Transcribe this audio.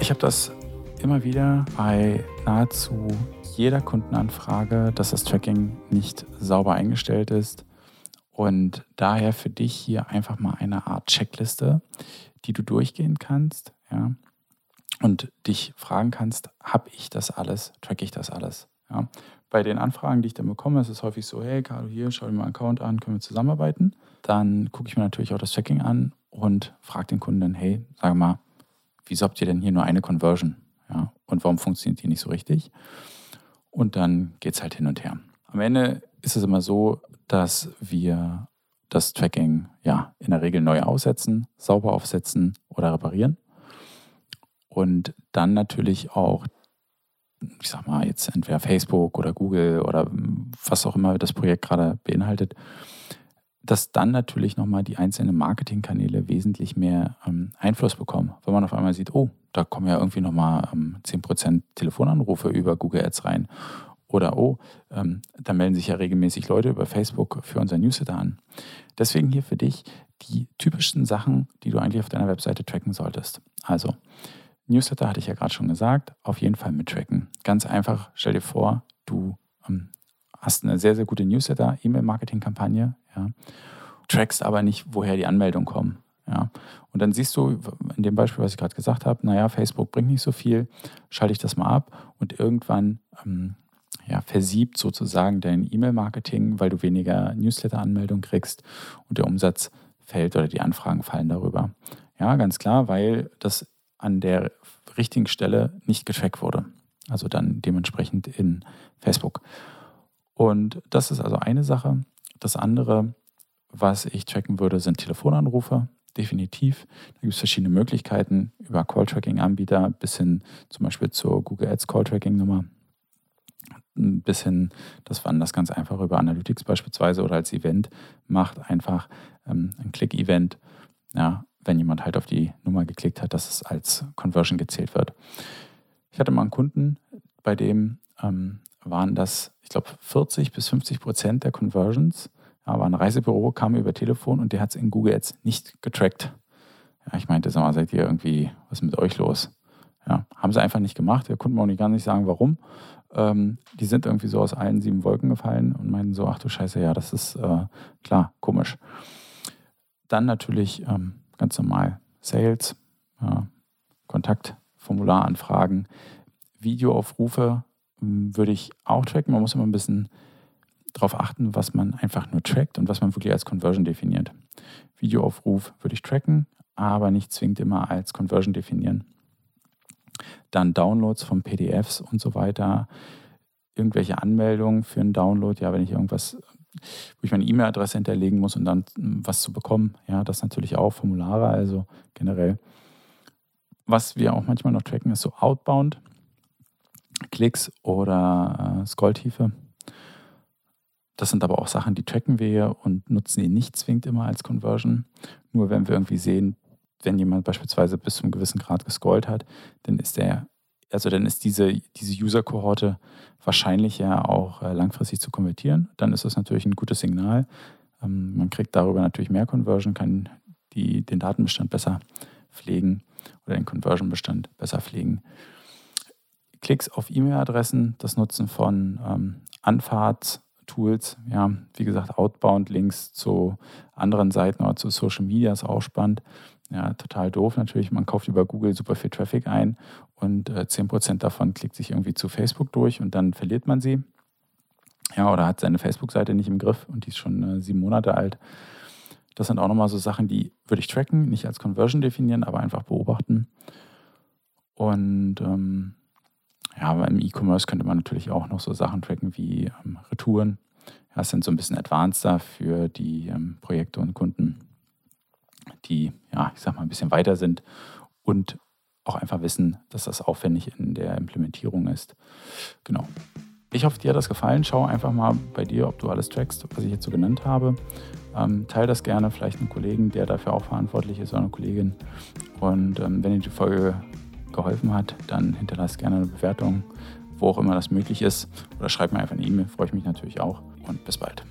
Ich habe das immer wieder bei nahezu jeder Kundenanfrage, dass das Tracking nicht sauber eingestellt ist. Und daher für dich hier einfach mal eine Art Checkliste, die du durchgehen kannst, ja, und dich fragen kannst, habe ich das alles, track ich das alles? Ja. Bei den Anfragen, die ich dann bekomme, ist es häufig so, hey Carlo, hier, schau dir mal Account an, können wir zusammenarbeiten? Dann gucke ich mir natürlich auch das Tracking an und frage den Kunden hey, sag mal, wieso habt ihr denn hier nur eine Conversion? Ja, und warum funktioniert die nicht so richtig? Und dann geht es halt hin und her. Am Ende ist es immer so, dass wir das Tracking ja in der Regel neu aussetzen, sauber aufsetzen oder reparieren. Und dann natürlich auch, ich sag mal, jetzt entweder Facebook oder Google oder was auch immer das Projekt gerade beinhaltet, dass dann natürlich nochmal die einzelnen Marketingkanäle wesentlich mehr ähm, Einfluss bekommen. Wenn man auf einmal sieht, oh, da kommen ja irgendwie nochmal ähm, 10% Telefonanrufe über Google Ads rein. Oder oh, ähm, da melden sich ja regelmäßig Leute über Facebook für unser Newsletter an. Deswegen hier für dich die typischsten Sachen, die du eigentlich auf deiner Webseite tracken solltest. Also, Newsletter hatte ich ja gerade schon gesagt, auf jeden Fall mit tracken. Ganz einfach, stell dir vor, du ähm, hast eine sehr, sehr gute Newsletter-E-Mail-Marketing-Kampagne, ja, trackst aber nicht, woher die Anmeldungen kommen. Ja. Und dann siehst du in dem Beispiel, was ich gerade gesagt habe, naja, Facebook bringt nicht so viel, schalte ich das mal ab und irgendwann ähm, ja, versiebt sozusagen dein E-Mail-Marketing, weil du weniger Newsletter-Anmeldungen kriegst und der Umsatz fällt oder die Anfragen fallen darüber. Ja, ganz klar, weil das an der richtigen Stelle nicht getrackt wurde. Also dann dementsprechend in Facebook. Und das ist also eine Sache. Das andere, was ich tracken würde, sind Telefonanrufe. Definitiv. Da gibt es verschiedene Möglichkeiten über Call-Tracking-Anbieter bis hin zum Beispiel zur Google Ads Call-Tracking-Nummer. Bis hin, dass man das ganz einfach über Analytics beispielsweise oder als Event macht, einfach ähm, ein Click-Event. Ja, wenn jemand halt auf die Nummer geklickt hat, dass es als Conversion gezählt wird. Ich hatte mal einen Kunden, bei dem ähm, waren das, ich glaube, 40 bis 50 Prozent der Conversions. Ja, war ein Reisebüro, kam über Telefon und der hat es in Google Ads nicht getrackt. Ja, ich meinte, sag mal, seid ihr irgendwie, was ist mit euch los? Ja, haben sie einfach nicht gemacht. Der konnte mir auch nicht gar nicht sagen, warum. Ähm, die sind irgendwie so aus allen sieben Wolken gefallen und meinten so, ach du Scheiße, ja, das ist äh, klar, komisch. Dann natürlich ähm, ganz normal Sales, ja, Kontaktformularanfragen, Videoaufrufe würde ich auch tracken. Man muss immer ein bisschen darauf achten, was man einfach nur trackt und was man wirklich als Conversion definiert. Videoaufruf würde ich tracken, aber nicht zwingend immer als Conversion definieren. Dann Downloads von PDFs und so weiter. Irgendwelche Anmeldungen für einen Download. Ja, wenn ich irgendwas, wo ich meine E-Mail-Adresse hinterlegen muss und dann was zu bekommen. Ja, das natürlich auch. Formulare, also generell. Was wir auch manchmal noch tracken, ist so Outbound. Klicks oder äh, Scrolltiefe. Das sind aber auch Sachen, die tracken wir und nutzen die nicht zwingend immer als Conversion. Nur wenn wir irgendwie sehen, wenn jemand beispielsweise bis zu einem gewissen Grad gescrollt hat, dann ist der, also dann ist diese, diese User-Kohorte wahrscheinlich ja auch äh, langfristig zu konvertieren. Dann ist das natürlich ein gutes Signal. Ähm, man kriegt darüber natürlich mehr Conversion, kann die, den Datenbestand besser pflegen oder den Conversion-Bestand besser pflegen. Klicks auf E-Mail-Adressen, das Nutzen von ähm, Anfahrtstools, ja, wie gesagt, Outbound-Links zu anderen Seiten oder zu Social Media ist auch spannend. Ja, total doof natürlich. Man kauft über Google super viel Traffic ein und äh, 10% davon klickt sich irgendwie zu Facebook durch und dann verliert man sie. Ja, oder hat seine Facebook-Seite nicht im Griff und die ist schon äh, sieben Monate alt. Das sind auch nochmal so Sachen, die würde ich tracken, nicht als Conversion definieren, aber einfach beobachten. Und ähm, ja, aber im E-Commerce könnte man natürlich auch noch so Sachen tracken wie ähm, Retouren. Ja, das sind so ein bisschen advanceder für die ähm, Projekte und Kunden, die, ja, ich sag mal, ein bisschen weiter sind und auch einfach wissen, dass das aufwendig in der Implementierung ist. Genau. Ich hoffe, dir hat das gefallen. Schau einfach mal bei dir, ob du alles trackst, was ich jetzt so genannt habe. Ähm, teil das gerne, vielleicht einen Kollegen, der dafür auch verantwortlich ist, oder eine Kollegin. Und ähm, wenn dir die Folge geholfen hat, dann hinterlass gerne eine Bewertung, wo auch immer das möglich ist. Oder schreib mir einfach eine E-Mail, freue ich mich natürlich auch. Und bis bald.